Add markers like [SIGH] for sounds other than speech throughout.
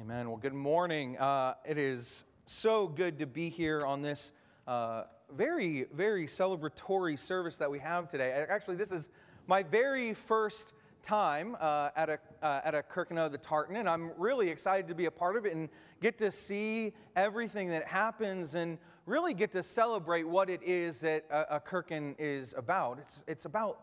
Amen. Well, good morning. Uh, it is so good to be here on this uh, very, very celebratory service that we have today. Actually, this is my very first time uh, at a uh, at a Kirkin of the Tartan, and I'm really excited to be a part of it and get to see everything that happens and really get to celebrate what it is that a, a Kirkin is about. It's it's about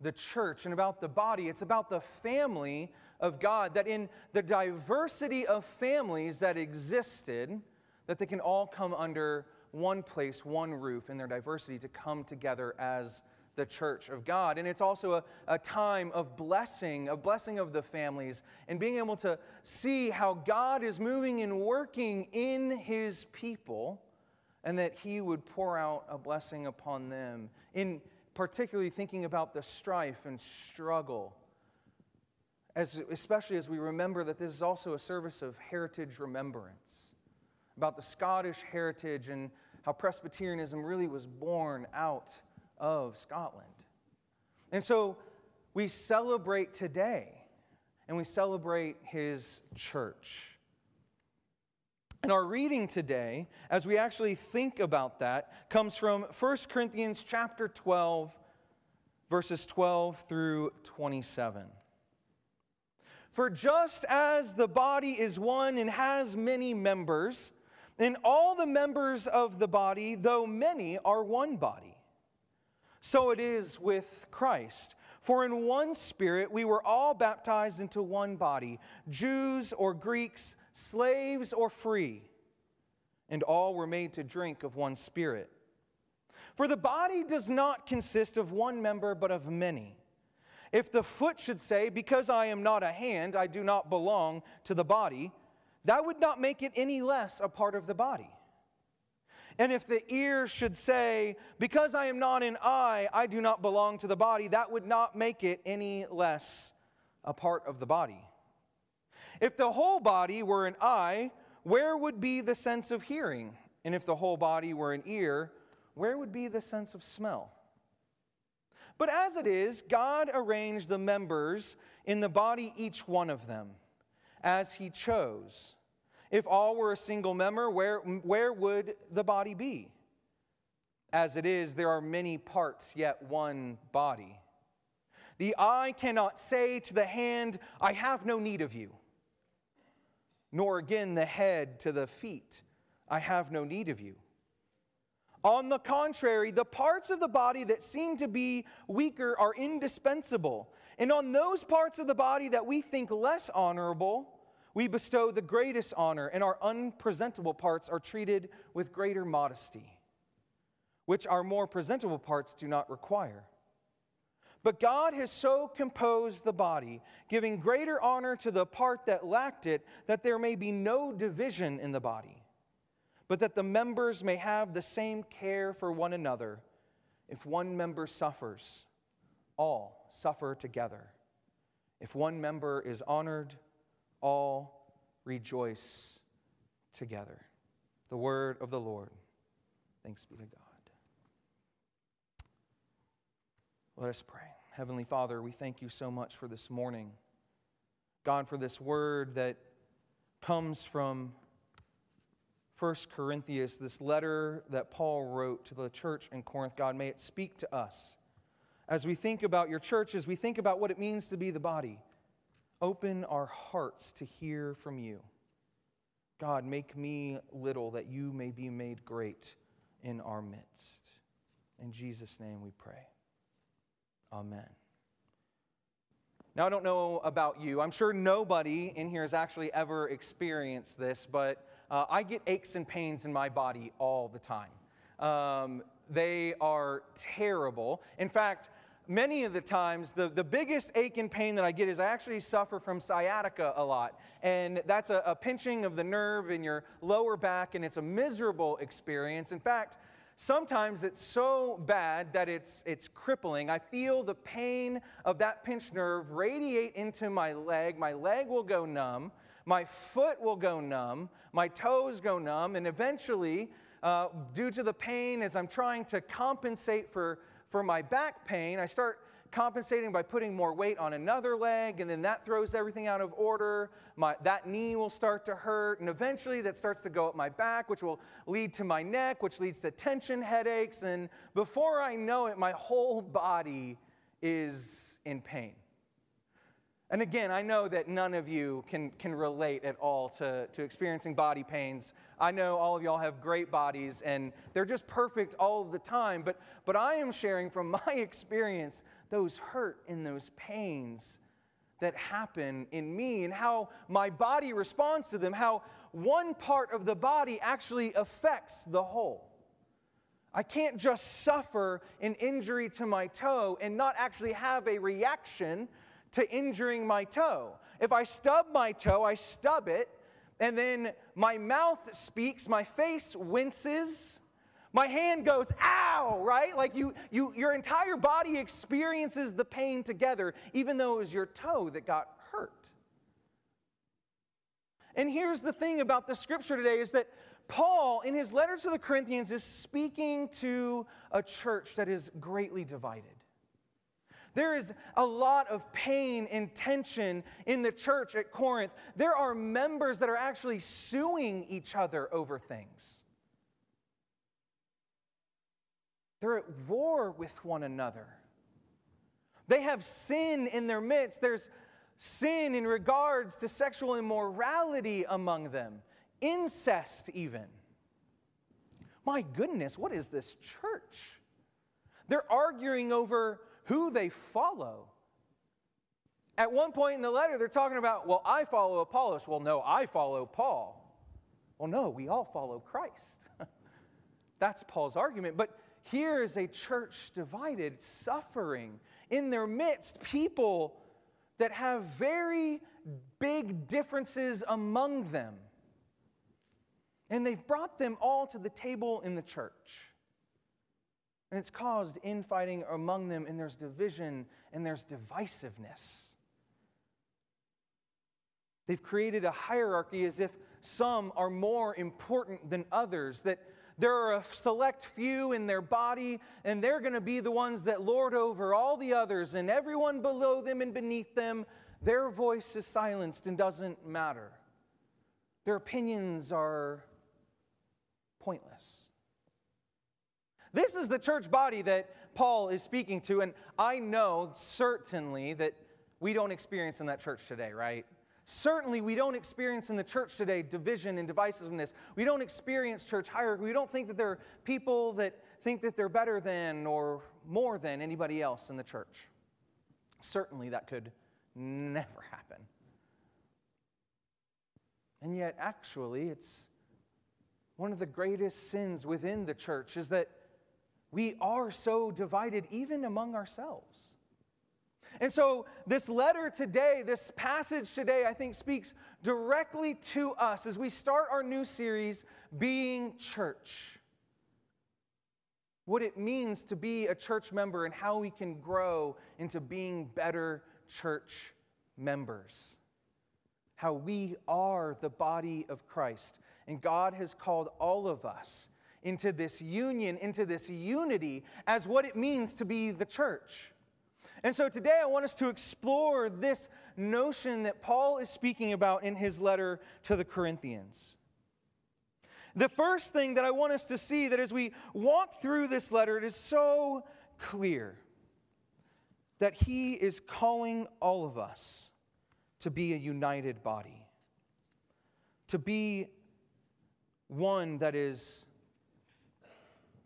the church and about the body. It's about the family of God, that in the diversity of families that existed, that they can all come under one place, one roof in their diversity to come together as the church of God. And it's also a, a time of blessing, a blessing of the families, and being able to see how God is moving and working in his people, and that he would pour out a blessing upon them. In particularly thinking about the strife and struggle as, especially as we remember that this is also a service of heritage remembrance, about the Scottish heritage and how Presbyterianism really was born out of Scotland. And so we celebrate today, and we celebrate his church. And our reading today, as we actually think about that, comes from 1 Corinthians chapter 12, verses 12 through 27. For just as the body is one and has many members, and all the members of the body, though many, are one body, so it is with Christ. For in one spirit we were all baptized into one body, Jews or Greeks, slaves or free, and all were made to drink of one spirit. For the body does not consist of one member, but of many. If the foot should say, Because I am not a hand, I do not belong to the body, that would not make it any less a part of the body. And if the ear should say, Because I am not an eye, I do not belong to the body, that would not make it any less a part of the body. If the whole body were an eye, where would be the sense of hearing? And if the whole body were an ear, where would be the sense of smell? But as it is, God arranged the members in the body, each one of them, as He chose. If all were a single member, where, where would the body be? As it is, there are many parts, yet one body. The eye cannot say to the hand, I have no need of you, nor again the head to the feet, I have no need of you. On the contrary, the parts of the body that seem to be weaker are indispensable. And on those parts of the body that we think less honorable, we bestow the greatest honor, and our unpresentable parts are treated with greater modesty, which our more presentable parts do not require. But God has so composed the body, giving greater honor to the part that lacked it, that there may be no division in the body but that the members may have the same care for one another. If one member suffers, all suffer together. If one member is honored, all rejoice together. The word of the Lord. Thanks be to God. Let us pray. Heavenly Father, we thank you so much for this morning. God, for this word that comes from First Corinthians, this letter that Paul wrote to the church in Corinth, God, may it speak to us. As we think about your church, as we think about what it means to be the body, open our hearts to hear from you. God, make me little that you may be made great in our midst. In Jesus' name we pray. Amen. Now, I don't know about you. I'm sure nobody in here has actually ever experienced this, but uh, I get aches and pains in my body all the time. Um, they are terrible. In fact, many of the times, the, the biggest ache and pain that I get is I actually suffer from sciatica a lot. And that's a, a pinching of the nerve in your lower back, and it's a miserable experience. In fact, sometimes it's so bad that it's, it's crippling. I feel the pain of that pinched nerve radiate into my leg. My leg will go numb my foot will go numb, my toes go numb, and eventually, uh, due to the pain as I'm trying to compensate for, for my back pain, I start compensating by putting more weight on another leg, and then that throws everything out of order. My, that knee will start to hurt, and eventually that starts to go up my back, which will lead to my neck, which leads to tension headaches. And before I know it, my whole body is in pain. And again, I know that none of you can, can relate at all to, to experiencing body pains. I know all of y'all have great bodies and they're just perfect all of the time, but, but I am sharing from [LAUGHS] my experience those hurt and those pains that happen in me and how my body responds to them, how one part of the body actually affects the whole. I can't just suffer an injury to my toe and not actually have a reaction to injuring my toe. If I stub my toe, I stub it, and then my mouth speaks, my face winces, my hand goes, ow, right? Like you, you, your entire body experiences the pain together, even though it was your toe that got hurt. And here's the thing about the scripture today is that Paul, in his letter to the Corinthians, is speaking to a church that is greatly divided. There is a lot of pain and tension in the church at Corinth. There are members that are actually suing each other over things. They're at war with one another. They have sin in their midst. There's sin in regards to sexual immorality among them, incest, even. My goodness, what is this church? They're arguing over who they follow. At one point in the letter, they're talking about, well, I follow Apollos. Well, no, I follow Paul. Well, no, we all follow Christ. [LAUGHS] That's Paul's argument. But here is a church divided, suffering. In their midst, people that have very big differences among them. And they've brought them all to the table in the church. And it's caused infighting among them, and there's division and there's divisiveness. They've created a hierarchy as if some are more important than others, that there are a select few in their body, and they're going to be the ones that lord over all the others, and everyone below them and beneath them, their voice is silenced and doesn't matter. Their opinions are pointless. This is the church body that Paul is speaking to, and I know certainly that we don't experience in that church today, right? Certainly, we don't experience in the church today division and divisiveness. We don't experience church hierarchy. We don't think that there are people that think that they're better than or more than anybody else in the church. Certainly, that could never happen. And yet, actually, it's one of the greatest sins within the church is that we are so divided even among ourselves. And so, this letter today, this passage today, I think speaks directly to us as we start our new series, Being Church. What it means to be a church member and how we can grow into being better church members. How we are the body of Christ. And God has called all of us into this union, into this unity as what it means to be the church. And so today I want us to explore this notion that Paul is speaking about in his letter to the Corinthians. The first thing that I want us to see that as we walk through this letter, it is so clear that he is calling all of us to be a united body, to be one that is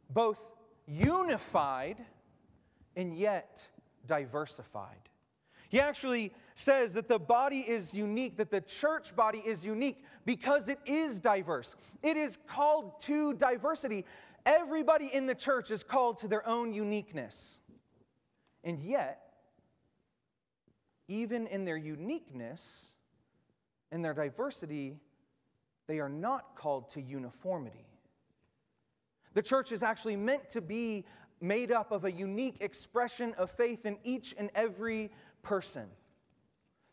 both unified and yet diversified. He actually says that the body is unique, that the church body is unique because it is diverse. It is called to diversity. Everybody in the church is called to their own uniqueness. And yet, even in their uniqueness, in their diversity, they are not called to uniformity. The church is actually meant to be made up of a unique expression of faith in each and every person.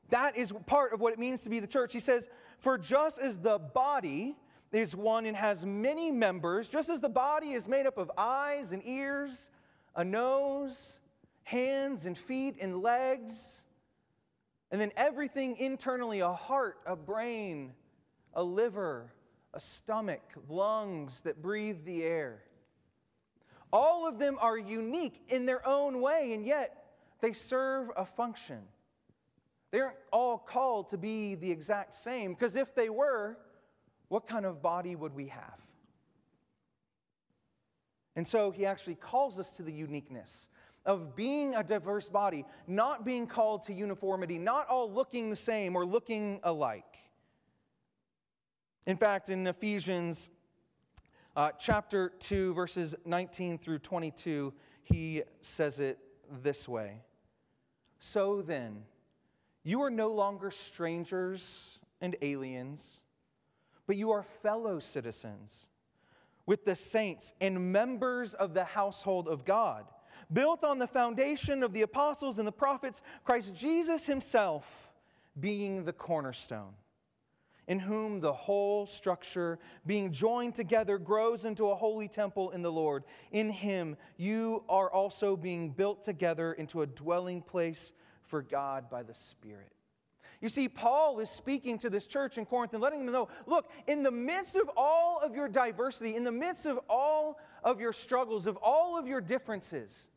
That is part of what it means to be the church. He says, For just as the body is one and has many members, just as the body is made up of eyes and ears, a nose, hands and feet and legs, and then everything internally a heart, a brain, a liver, a stomach, lungs that breathe the air. All of them are unique in their own way, and yet they serve a function. They aren't all called to be the exact same, because if they were, what kind of body would we have? And so he actually calls us to the uniqueness of being a diverse body, not being called to uniformity, not all looking the same or looking alike. In fact, in Ephesians uh, chapter 2, verses 19 through 22, he says it this way. So then, you are no longer strangers and aliens, but you are fellow citizens with the saints and members of the household of God, built on the foundation of the apostles and the prophets, Christ Jesus himself being the cornerstone in whom the whole structure, being joined together, grows into a holy temple in the Lord. In him, you are also being built together into a dwelling place for God by the Spirit. You see, Paul is speaking to this church in Corinth and letting them know look, in the midst of all of your diversity, in the midst of all of your struggles, of all of your differences,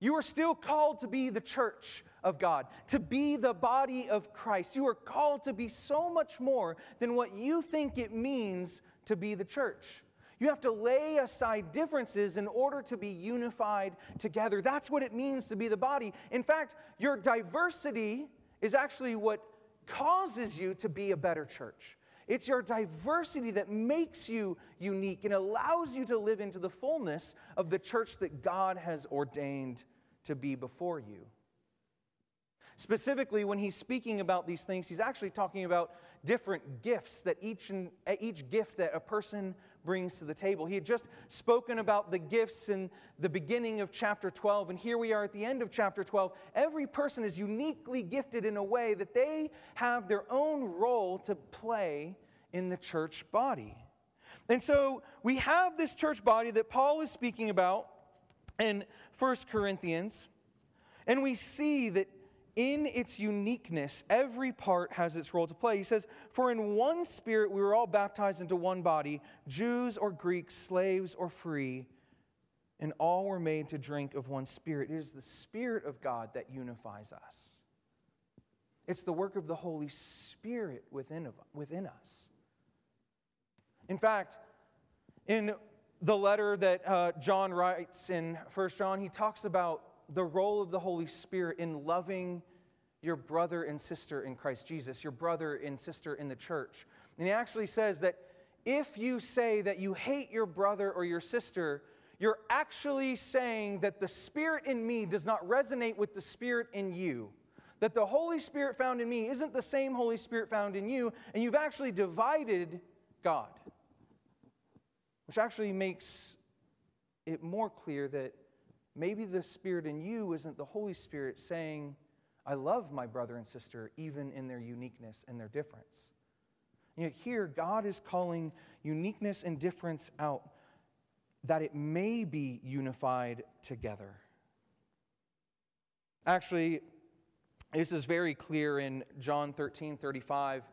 you are still called to be the church of God, to be the body of Christ. You are called to be so much more than what you think it means to be the church. You have to lay aside differences in order to be unified together. That's what it means to be the body. In fact, your diversity is actually what causes you to be a better church. It's your diversity that makes you unique and allows you to live into the fullness of the church that God has ordained to be before you. Specifically, when he's speaking about these things, he's actually talking about different gifts that each, and, eh, each gift that a person brings to the table. He had just spoken about the gifts in the beginning of chapter 12, and here we are at the end of chapter 12. Every person is uniquely gifted in a way that they have their own role to play in the church body. And so we have this church body that Paul is speaking about in 1 Corinthians, and we see that in its uniqueness, every part has its role to play. He says, For in one spirit we were all baptized into one body, Jews or Greeks, slaves or free, and all were made to drink of one spirit. It is the Spirit of God that unifies us. It's the work of the Holy Spirit within, within us. In fact, in the letter that uh, John writes in 1 John, he talks about the role of the Holy Spirit in loving your brother and sister in Christ Jesus, your brother and sister in the church. And he actually says that if you say that you hate your brother or your sister, you're actually saying that the Spirit in me does not resonate with the Spirit in you. That the Holy Spirit found in me isn't the same Holy Spirit found in you, and you've actually divided God. Which actually makes it more clear that maybe the Spirit in you isn't the Holy Spirit saying, I love my brother and sister even in their uniqueness and their difference. Yet, here, God is calling uniqueness and difference out that it may be unified together. Actually, this is very clear in John 13 35.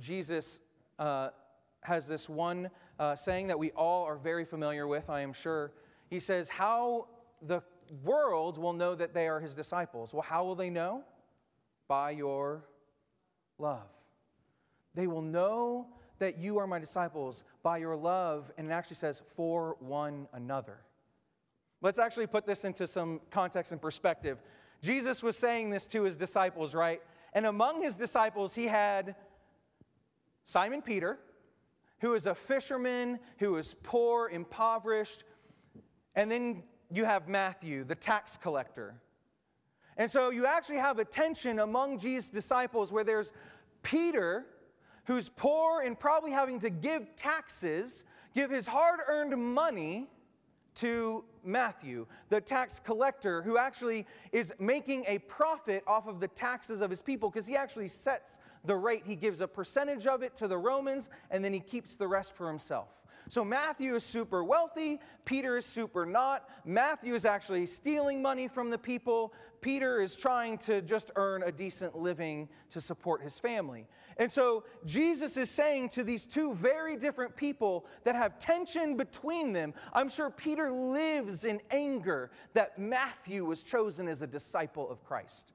Jesus uh, has this one uh, saying that we all are very familiar with, I am sure. He says, How the world will know that they are his disciples. Well, how will they know? By your love. They will know that you are my disciples by your love, and it actually says, for one another. Let's actually put this into some context and perspective. Jesus was saying this to his disciples, right? And among his disciples, he had Simon Peter, who is a fisherman, who is poor, impoverished. And then you have Matthew, the tax collector. And so you actually have a tension among Jesus' disciples where there's Peter, who's poor and probably having to give taxes, give his hard earned money to Matthew, the tax collector, who actually is making a profit off of the taxes of his people because he actually sets the rate. He gives a percentage of it to the Romans and then he keeps the rest for himself. So Matthew is super wealthy, Peter is super not. Matthew is actually stealing money from the people. Peter is trying to just earn a decent living to support his family. And so Jesus is saying to these two very different people that have tension between them, I'm sure Peter lives in anger that Matthew was chosen as a disciple of Christ.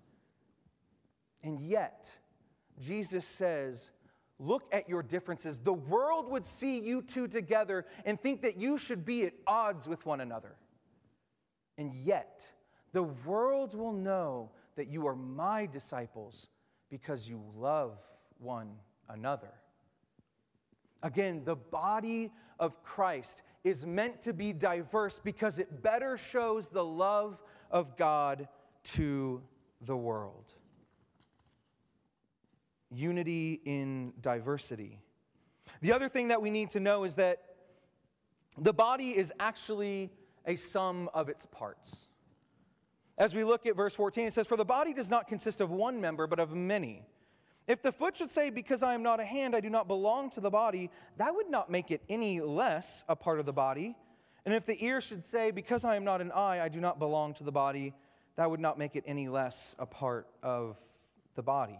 And yet, Jesus says, Look at your differences. The world would see you two together and think that you should be at odds with one another. And yet, the world will know that you are my disciples because you love one another. Again, the body of Christ is meant to be diverse because it better shows the love of God to the world. Unity in diversity. The other thing that we need to know is that the body is actually a sum of its parts. As we look at verse 14, it says, For the body does not consist of one member, but of many. If the foot should say, Because I am not a hand, I do not belong to the body, that would not make it any less a part of the body. And if the ear should say, Because I am not an eye, I do not belong to the body, that would not make it any less a part of the body.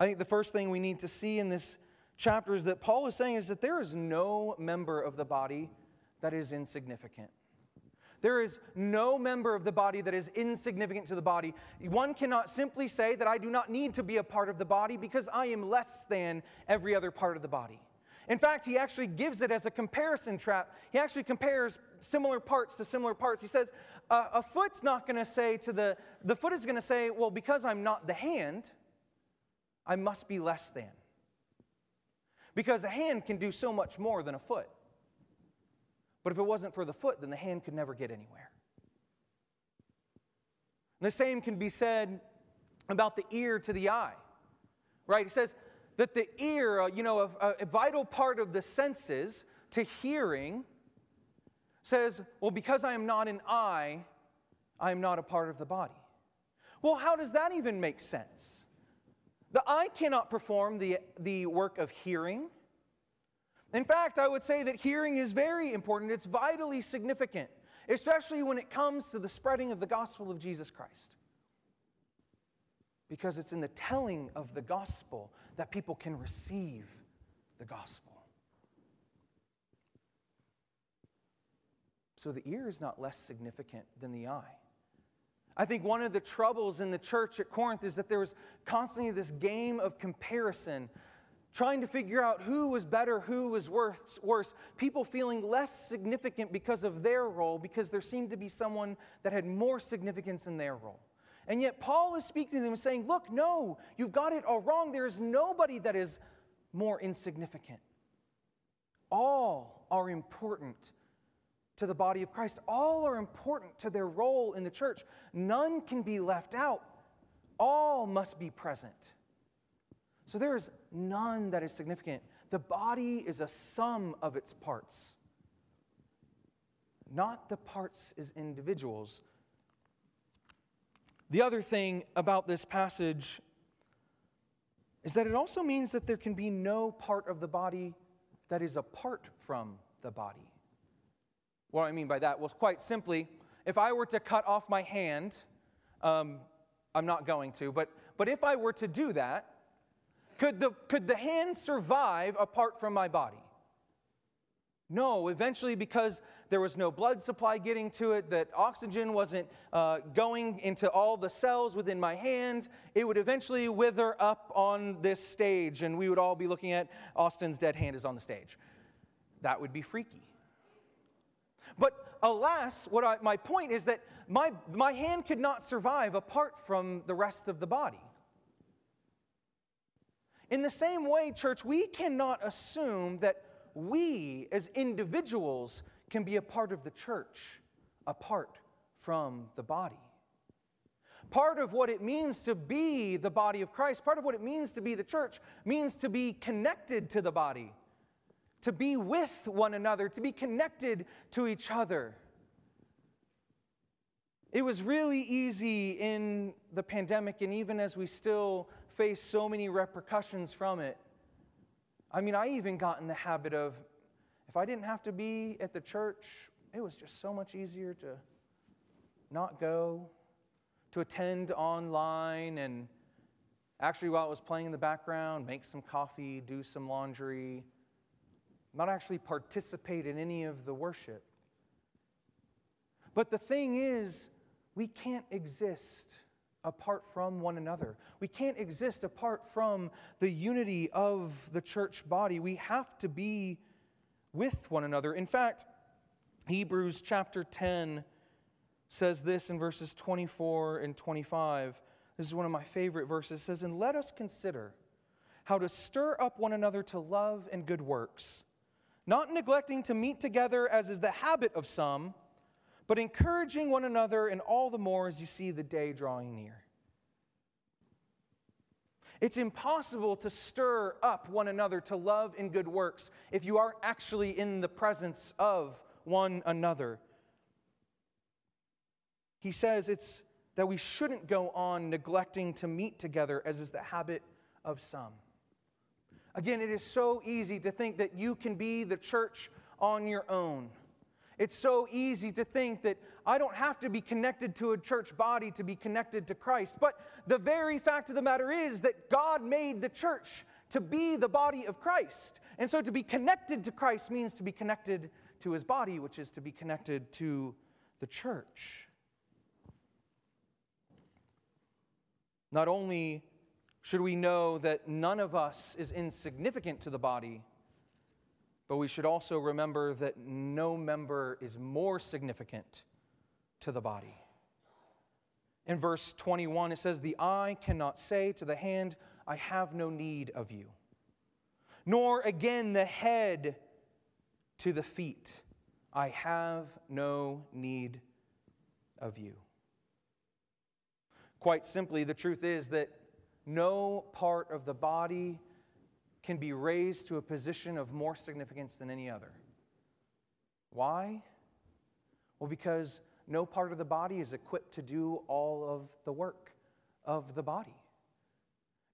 I think the first thing we need to see in this chapter is that Paul is saying is that there is no member of the body that is insignificant. There is no member of the body that is insignificant to the body. One cannot simply say that I do not need to be a part of the body because I am less than every other part of the body. In fact, he actually gives it as a comparison trap. He actually compares similar parts to similar parts. He says, uh, a foot's not going to say to the, the foot is going to say, well, because I'm not the hand, I must be less than. Because a hand can do so much more than a foot. But if it wasn't for the foot, then the hand could never get anywhere. And the same can be said about the ear to the eye, right? He says that the ear, uh, you know, a, a vital part of the senses to hearing, says, well, because I am not an eye, I am not a part of the body. Well, how does that even make sense? The eye cannot perform the, the work of hearing. In fact, I would say that hearing is very important. It's vitally significant, especially when it comes to the spreading of the gospel of Jesus Christ. Because it's in the telling of the gospel that people can receive the gospel. So the ear is not less significant than the eye. I think one of the troubles in the church at Corinth is that there was constantly this game of comparison trying to figure out who was better, who was worse, worse, people feeling less significant because of their role, because there seemed to be someone that had more significance in their role. And yet, Paul is speaking to them saying, Look, no, you've got it all wrong. There is nobody that is more insignificant. All are important to the body of Christ, all are important to their role in the church. None can be left out, all must be present. So there is none that is significant. The body is a sum of its parts, not the parts as individuals. The other thing about this passage is that it also means that there can be no part of the body that is apart from the body. What I mean by that? Well, quite simply, if I were to cut off my hand, um, I'm not going to, but, but if I were to do that, could the, could the hand survive apart from my body? No, eventually, because there was no blood supply getting to it, that oxygen wasn't uh, going into all the cells within my hand, it would eventually wither up on this stage, and we would all be looking at Austin's dead hand is on the stage. That would be freaky. But alas, what I, my point is that my, my hand could not survive apart from the rest of the body. In the same way, church, we cannot assume that we as individuals can be a part of the church apart from the body. Part of what it means to be the body of Christ, part of what it means to be the church, means to be connected to the body, to be with one another, to be connected to each other. It was really easy in the pandemic, and even as we still face so many repercussions from it, I mean, I even got in the habit of if I didn't have to be at the church, it was just so much easier to not go, to attend online, and actually, while it was playing in the background, make some coffee, do some laundry, not actually participate in any of the worship. But the thing is, we can't exist apart from one another. We can't exist apart from the unity of the church body. We have to be with one another. In fact, Hebrews chapter 10 says this in verses 24 and 25. This is one of my favorite verses. It says, And let us consider how to stir up one another to love and good works, not neglecting to meet together as is the habit of some but encouraging one another, and all the more as you see the day drawing near. It's impossible to stir up one another to love and good works if you aren't actually in the presence of one another. He says it's that we shouldn't go on neglecting to meet together, as is the habit of some. Again, it is so easy to think that you can be the church on your own. It's so easy to think that I don't have to be connected to a church body to be connected to Christ. But the very fact of the matter is that God made the church to be the body of Christ. And so to be connected to Christ means to be connected to his body, which is to be connected to the church. Not only should we know that none of us is insignificant to the body, but we should also remember that no member is more significant to the body. In verse 21, it says, The eye cannot say to the hand, I have no need of you. Nor again the head to the feet, I have no need of you. Quite simply, the truth is that no part of the body can be raised to a position of more significance than any other. Why? Well, because no part of the body is equipped to do all of the work of the body.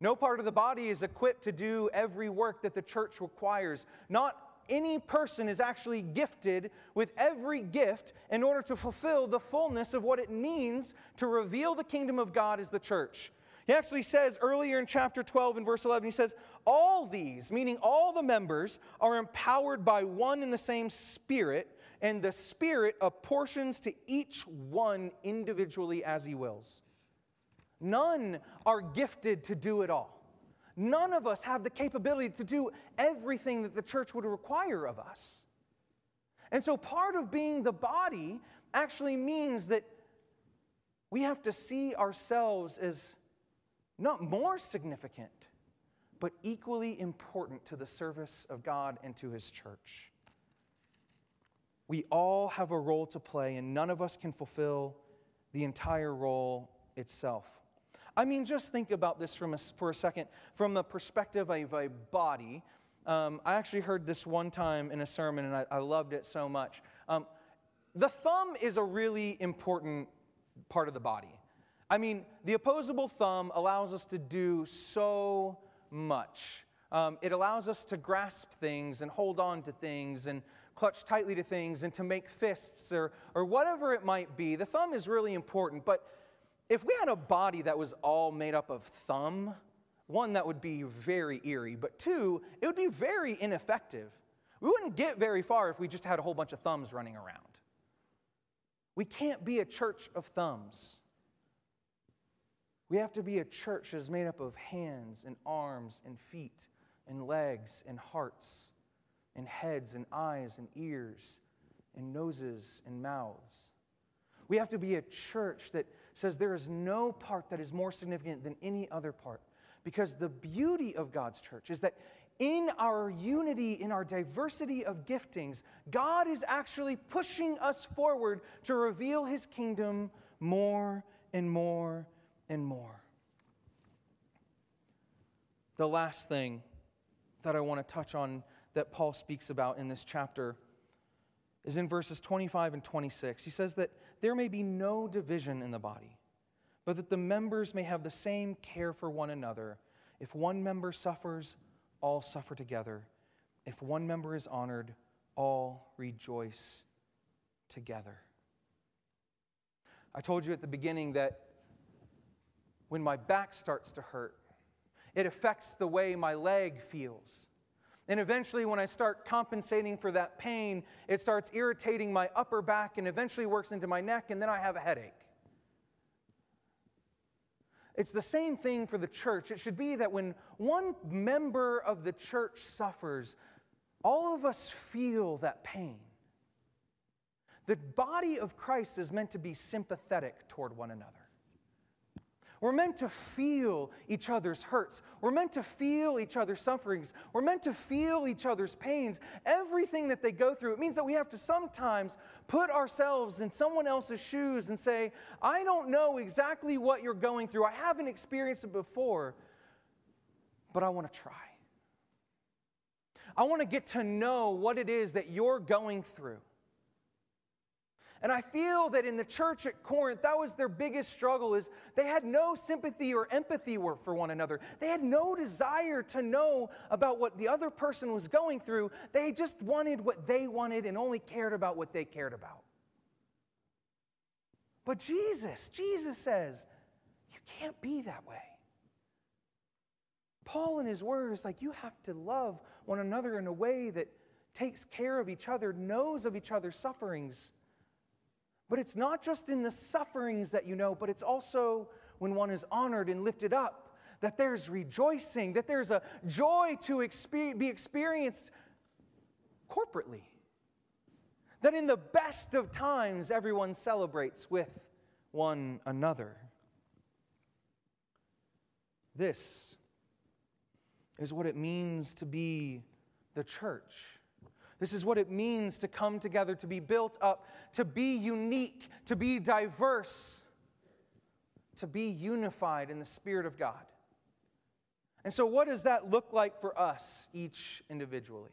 No part of the body is equipped to do every work that the church requires. Not any person is actually gifted with every gift in order to fulfill the fullness of what it means to reveal the kingdom of God as the church. He actually says earlier in chapter 12 and verse 11, he says, All these, meaning all the members, are empowered by one and the same Spirit, and the Spirit apportions to each one individually as he wills. None are gifted to do it all. None of us have the capability to do everything that the church would require of us. And so part of being the body actually means that we have to see ourselves as not more significant, but equally important to the service of God and to His church. We all have a role to play, and none of us can fulfill the entire role itself. I mean, just think about this from a, for a second from the perspective of a body. Um, I actually heard this one time in a sermon, and I, I loved it so much. Um, the thumb is a really important part of the body. I mean, the opposable thumb allows us to do so much. Um, it allows us to grasp things and hold on to things and clutch tightly to things and to make fists or, or whatever it might be. The thumb is really important, but if we had a body that was all made up of thumb, one, that would be very eerie, but two, it would be very ineffective. We wouldn't get very far if we just had a whole bunch of thumbs running around. We can't be a church of thumbs. We have to be a church that is made up of hands and arms and feet and legs and hearts and heads and eyes and ears and noses and mouths. We have to be a church that says there is no part that is more significant than any other part. Because the beauty of God's church is that in our unity, in our diversity of giftings, God is actually pushing us forward to reveal his kingdom more and more and more. The last thing that I want to touch on that Paul speaks about in this chapter is in verses 25 and 26. He says that there may be no division in the body, but that the members may have the same care for one another. If one member suffers, all suffer together. If one member is honored, all rejoice together. I told you at the beginning that when my back starts to hurt, it affects the way my leg feels. And eventually, when I start compensating for that pain, it starts irritating my upper back and eventually works into my neck, and then I have a headache. It's the same thing for the church. It should be that when one member of the church suffers, all of us feel that pain. The body of Christ is meant to be sympathetic toward one another. We're meant to feel each other's hurts. We're meant to feel each other's sufferings. We're meant to feel each other's pains. Everything that they go through, it means that we have to sometimes put ourselves in someone else's shoes and say, I don't know exactly what you're going through. I haven't experienced it before, but I want to try. I want to get to know what it is that you're going through. And I feel that in the church at Corinth, that was their biggest struggle is they had no sympathy or empathy for one another. They had no desire to know about what the other person was going through. They just wanted what they wanted and only cared about what they cared about. But Jesus, Jesus says, you can't be that way. Paul, in his word, is like, you have to love one another in a way that takes care of each other, knows of each other's sufferings but it's not just in the sufferings that you know, but it's also when one is honored and lifted up, that there's rejoicing, that there's a joy to exper- be experienced corporately. That in the best of times, everyone celebrates with one another. This is what it means to be the church. This is what it means to come together, to be built up, to be unique, to be diverse, to be unified in the Spirit of God. And so, what does that look like for us, each individually?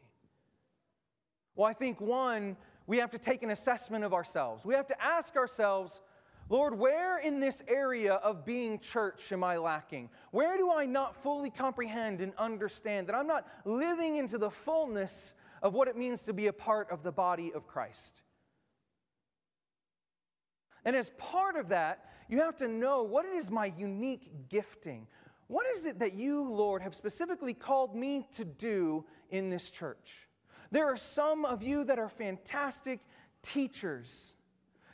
Well, I think one, we have to take an assessment of ourselves. We have to ask ourselves, Lord, where in this area of being church am I lacking? Where do I not fully comprehend and understand that I'm not living into the fullness of what it means to be a part of the body of Christ. And as part of that, you have to know what is my unique gifting? What is it that you, Lord, have specifically called me to do in this church? There are some of you that are fantastic teachers.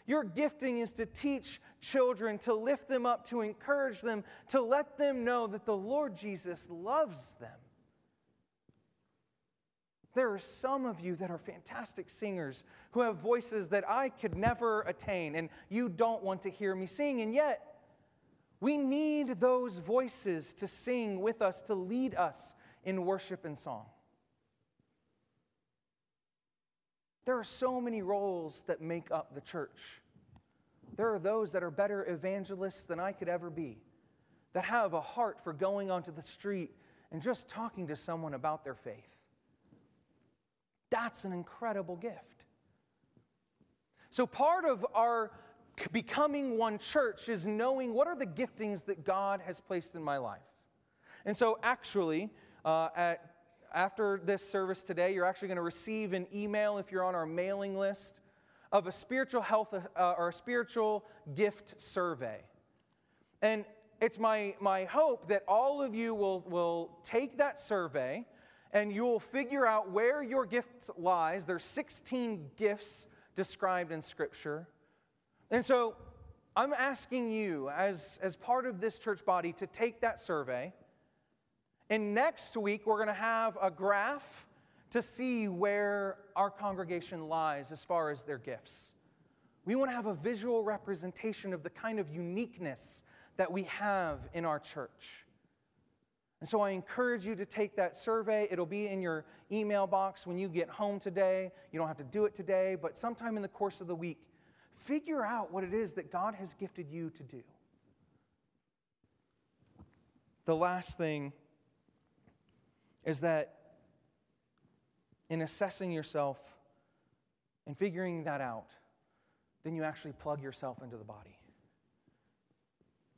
Your gifting is to teach children, to lift them up, to encourage them, to let them know that the Lord Jesus loves them. There are some of you that are fantastic singers who have voices that I could never attain, and you don't want to hear me sing. And yet, we need those voices to sing with us, to lead us in worship and song. There are so many roles that make up the church. There are those that are better evangelists than I could ever be, that have a heart for going onto the street and just talking to someone about their faith. That's an incredible gift. So, part of our becoming one church is knowing what are the giftings that God has placed in my life. And so, actually, uh, at, after this service today, you're actually going to receive an email if you're on our mailing list of a spiritual health uh, or a spiritual gift survey. And it's my, my hope that all of you will, will take that survey and you'll figure out where your gift lies. There's 16 gifts described in Scripture. And so I'm asking you, as, as part of this church body, to take that survey. And next week, we're going to have a graph to see where our congregation lies as far as their gifts. We want to have a visual representation of the kind of uniqueness that we have in our church. And so I encourage you to take that survey. It'll be in your email box when you get home today. You don't have to do it today, but sometime in the course of the week, figure out what it is that God has gifted you to do. The last thing is that in assessing yourself and figuring that out, then you actually plug yourself into the body.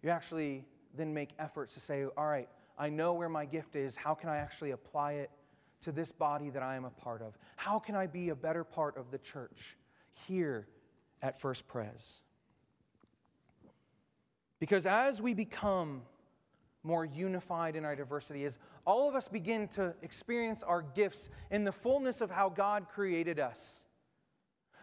You actually then make efforts to say, all right, I know where my gift is. How can I actually apply it to this body that I am a part of? How can I be a better part of the church here at First Pres? Because as we become more unified in our diversity, as all of us begin to experience our gifts in the fullness of how God created us,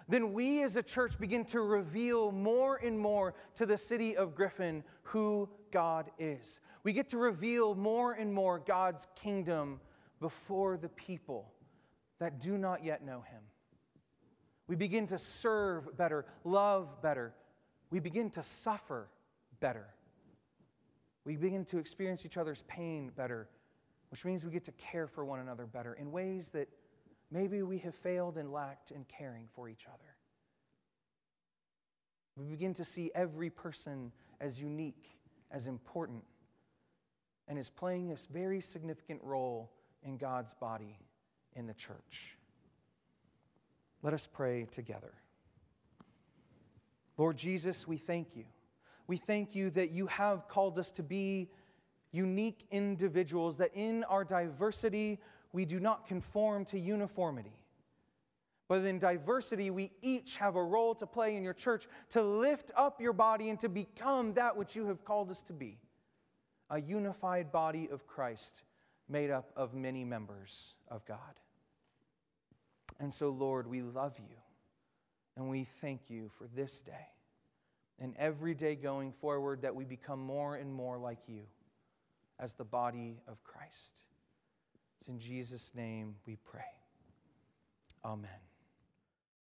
then we as a church begin to reveal more and more to the city of Griffin who God is. We get to reveal more and more God's kingdom before the people that do not yet know Him. We begin to serve better, love better. We begin to suffer better. We begin to experience each other's pain better, which means we get to care for one another better in ways that maybe we have failed and lacked in caring for each other. We begin to see every person as unique, as important, and is playing this very significant role in God's body in the church. Let us pray together. Lord Jesus, we thank you. We thank you that you have called us to be unique individuals, that in our diversity, we do not conform to uniformity. But in diversity, we each have a role to play in your church to lift up your body and to become that which you have called us to be a unified body of Christ made up of many members of God. And so, Lord, we love you and we thank you for this day and every day going forward that we become more and more like you as the body of Christ. It's in Jesus' name we pray. Amen.